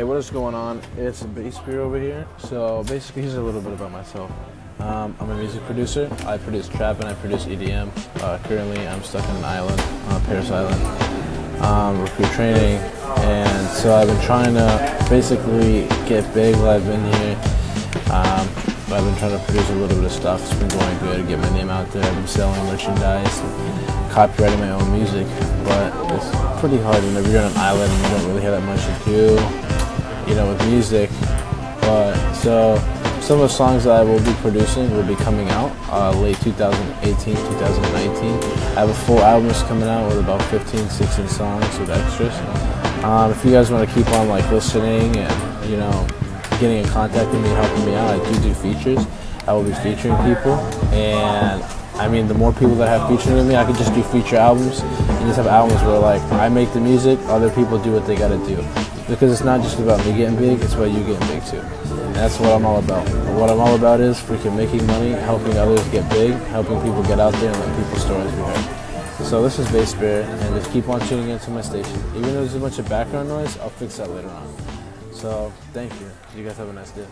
Hey, what is going on? It's Bass Beer over here. So basically, here's a little bit about myself. Um, I'm a music producer. I produce trap and I produce EDM. Uh, currently, I'm stuck in an island, on Parris Island, um, recruit training, and so I've been trying to basically get big while I've been here. Um, I've been trying to produce a little bit of stuff. It's been going good. Get my name out there. I've been selling merchandise, and copyrighting my own music, but it's pretty hard whenever you're on an island and you don't really have that much to do you know, with music. But so some of the songs that I will be producing will be coming out uh, late 2018, 2019. I have a full album coming out with about 15, 16 songs with extras. Um, if you guys want to keep on like listening and you know getting in contact with me, helping me out, I do do features. I will be featuring people, and I mean, the more people that have featuring with me, I could just do feature albums and just have albums where like I make the music, other people do what they got to do because it's not just about me getting big, it's about you getting big too. And that's what I'm all about. What I'm all about is freaking making money, helping others get big, helping people get out there and let people's stories be heard. So this is Bass Bear, and just keep on tuning into my station. Even though there's a bunch of background noise, I'll fix that later on. So thank you. You guys have a nice day.